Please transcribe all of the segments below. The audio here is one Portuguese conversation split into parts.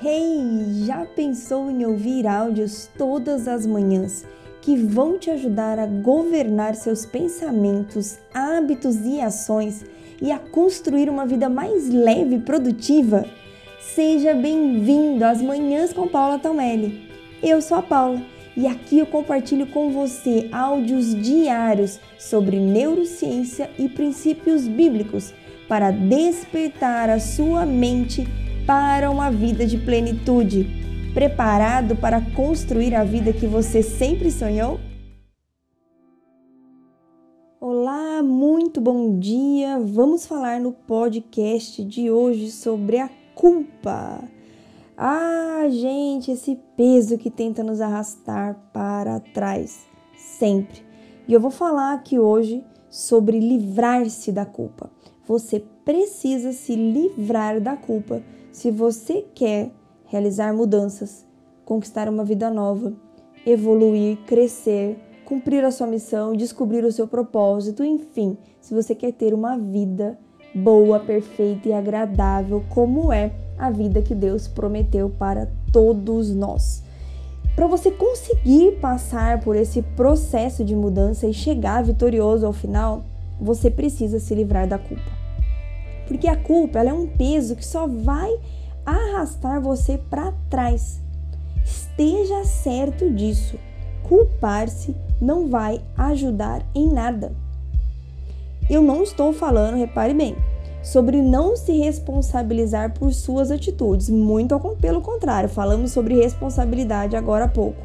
Hey, já pensou em ouvir áudios todas as manhãs que vão te ajudar a governar seus pensamentos, hábitos e ações e a construir uma vida mais leve e produtiva? Seja bem-vindo às Manhãs com Paula Tomelli. Eu sou a Paula e aqui eu compartilho com você áudios diários sobre neurociência e princípios bíblicos para despertar a sua mente para uma vida de plenitude, preparado para construir a vida que você sempre sonhou? Olá, muito bom dia! Vamos falar no podcast de hoje sobre a culpa. Ah, gente, esse peso que tenta nos arrastar para trás, sempre. E eu vou falar aqui hoje sobre livrar-se da culpa. Você precisa se livrar da culpa se você quer realizar mudanças, conquistar uma vida nova, evoluir, crescer, cumprir a sua missão, descobrir o seu propósito, enfim, se você quer ter uma vida boa, perfeita e agradável, como é a vida que Deus prometeu para todos nós. Para você conseguir passar por esse processo de mudança e chegar vitorioso ao final, você precisa se livrar da culpa. Porque a culpa é um peso que só vai arrastar você para trás. Esteja certo disso. Culpar-se não vai ajudar em nada. Eu não estou falando, repare bem, sobre não se responsabilizar por suas atitudes. Muito pelo contrário, falamos sobre responsabilidade agora há pouco.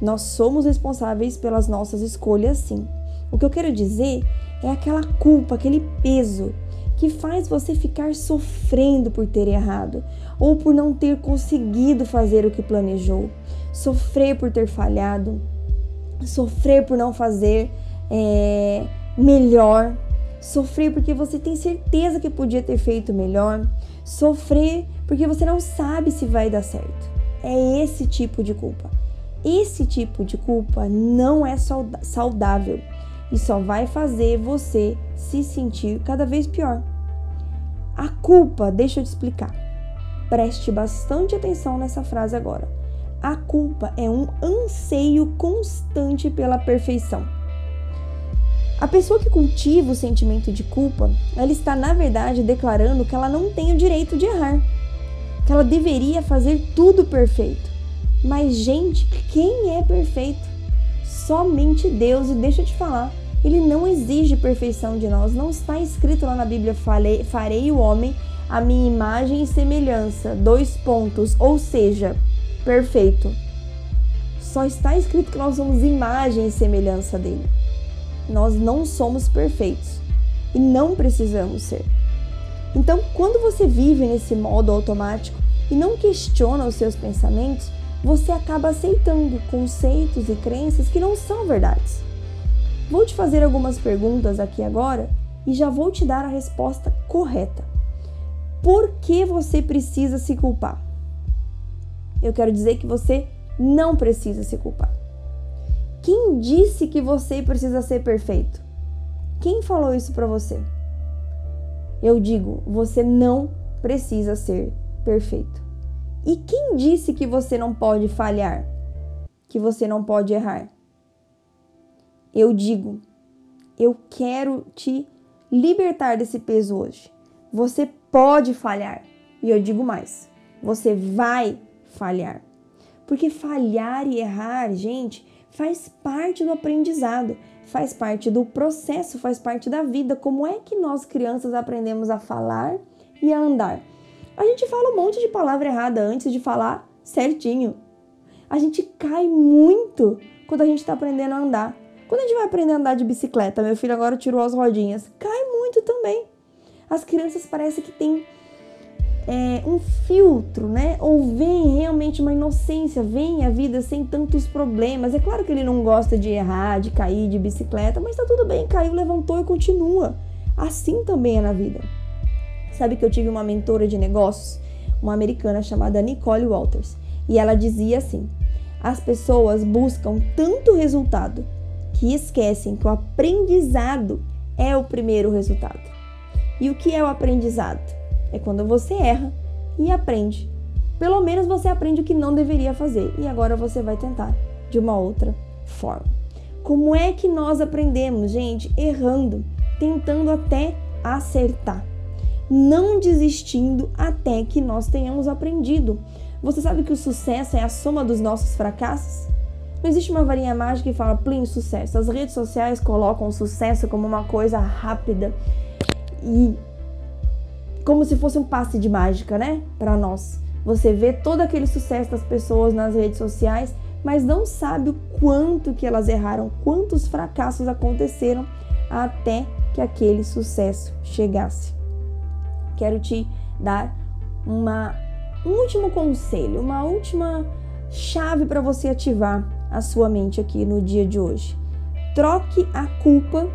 Nós somos responsáveis pelas nossas escolhas, sim. O que eu quero dizer é aquela culpa, aquele peso que faz você ficar sofrendo por ter errado ou por não ter conseguido fazer o que planejou, sofrer por ter falhado, sofrer por não fazer é, melhor, sofrer porque você tem certeza que podia ter feito melhor, sofrer porque você não sabe se vai dar certo. É esse tipo de culpa. Esse tipo de culpa não é saudável e só vai fazer você se sentir cada vez pior. A culpa, deixa eu te explicar. Preste bastante atenção nessa frase agora. A culpa é um anseio constante pela perfeição. A pessoa que cultiva o sentimento de culpa, ela está na verdade declarando que ela não tem o direito de errar, que ela deveria fazer tudo perfeito. Mas gente, quem é perfeito? Somente Deus, e deixa eu te falar, ele não exige perfeição de nós. Não está escrito lá na Bíblia: farei, o homem a minha imagem e semelhança. Dois pontos. Ou seja, perfeito. Só está escrito que nós somos imagem e semelhança dele. Nós não somos perfeitos e não precisamos ser. Então, quando você vive nesse modo automático e não questiona os seus pensamentos, você acaba aceitando conceitos e crenças que não são verdades. Vou te fazer algumas perguntas aqui agora e já vou te dar a resposta correta. Por que você precisa se culpar? Eu quero dizer que você não precisa se culpar. Quem disse que você precisa ser perfeito? Quem falou isso para você? Eu digo, você não precisa ser perfeito. E quem disse que você não pode falhar? Que você não pode errar? eu digo: eu quero te libertar desse peso hoje. Você pode falhar. E eu digo mais: você vai falhar. Porque falhar e errar, gente, faz parte do aprendizado, faz parte do processo, faz parte da vida. Como é que nós crianças aprendemos a falar e a andar? A gente fala um monte de palavra errada antes de falar certinho. A gente cai muito quando a gente está aprendendo a andar. Quando a gente vai aprender a andar de bicicleta, meu filho agora tirou as rodinhas, cai muito também. As crianças parecem que têm é, um filtro, né? Ou vem realmente uma inocência, vem a vida sem tantos problemas. É claro que ele não gosta de errar, de cair de bicicleta, mas tá tudo bem, caiu, levantou e continua. Assim também é na vida. Sabe que eu tive uma mentora de negócios, uma americana chamada Nicole Walters, e ela dizia assim: as pessoas buscam tanto resultado que esquecem que o aprendizado é o primeiro resultado. E o que é o aprendizado? É quando você erra e aprende pelo menos você aprende o que não deveria fazer e agora você vai tentar de uma outra forma. Como é que nós aprendemos, gente? Errando, tentando até acertar, não desistindo até que nós tenhamos aprendido. Você sabe que o sucesso é a soma dos nossos fracassos? Não existe uma varinha mágica que fala pleno sucesso. As redes sociais colocam o sucesso como uma coisa rápida e como se fosse um passe de mágica, né? Para nós. Você vê todo aquele sucesso das pessoas nas redes sociais, mas não sabe o quanto que elas erraram, quantos fracassos aconteceram até que aquele sucesso chegasse. Quero te dar uma, um último conselho, uma última chave para você ativar a sua mente aqui no dia de hoje. Troque a culpa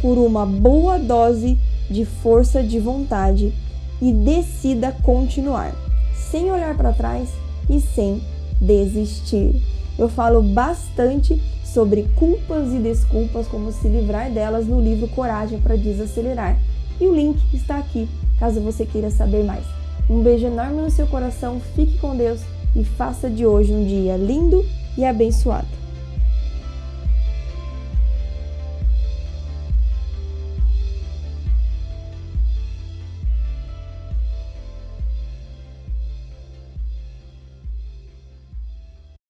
por uma boa dose de força de vontade e decida continuar, sem olhar para trás e sem desistir. Eu falo bastante sobre culpas e desculpas, como se livrar delas no livro Coragem para Desacelerar. E o link está aqui, caso você queira saber mais. Um beijo enorme no seu coração, fique com Deus e faça de hoje um dia lindo e abençoado.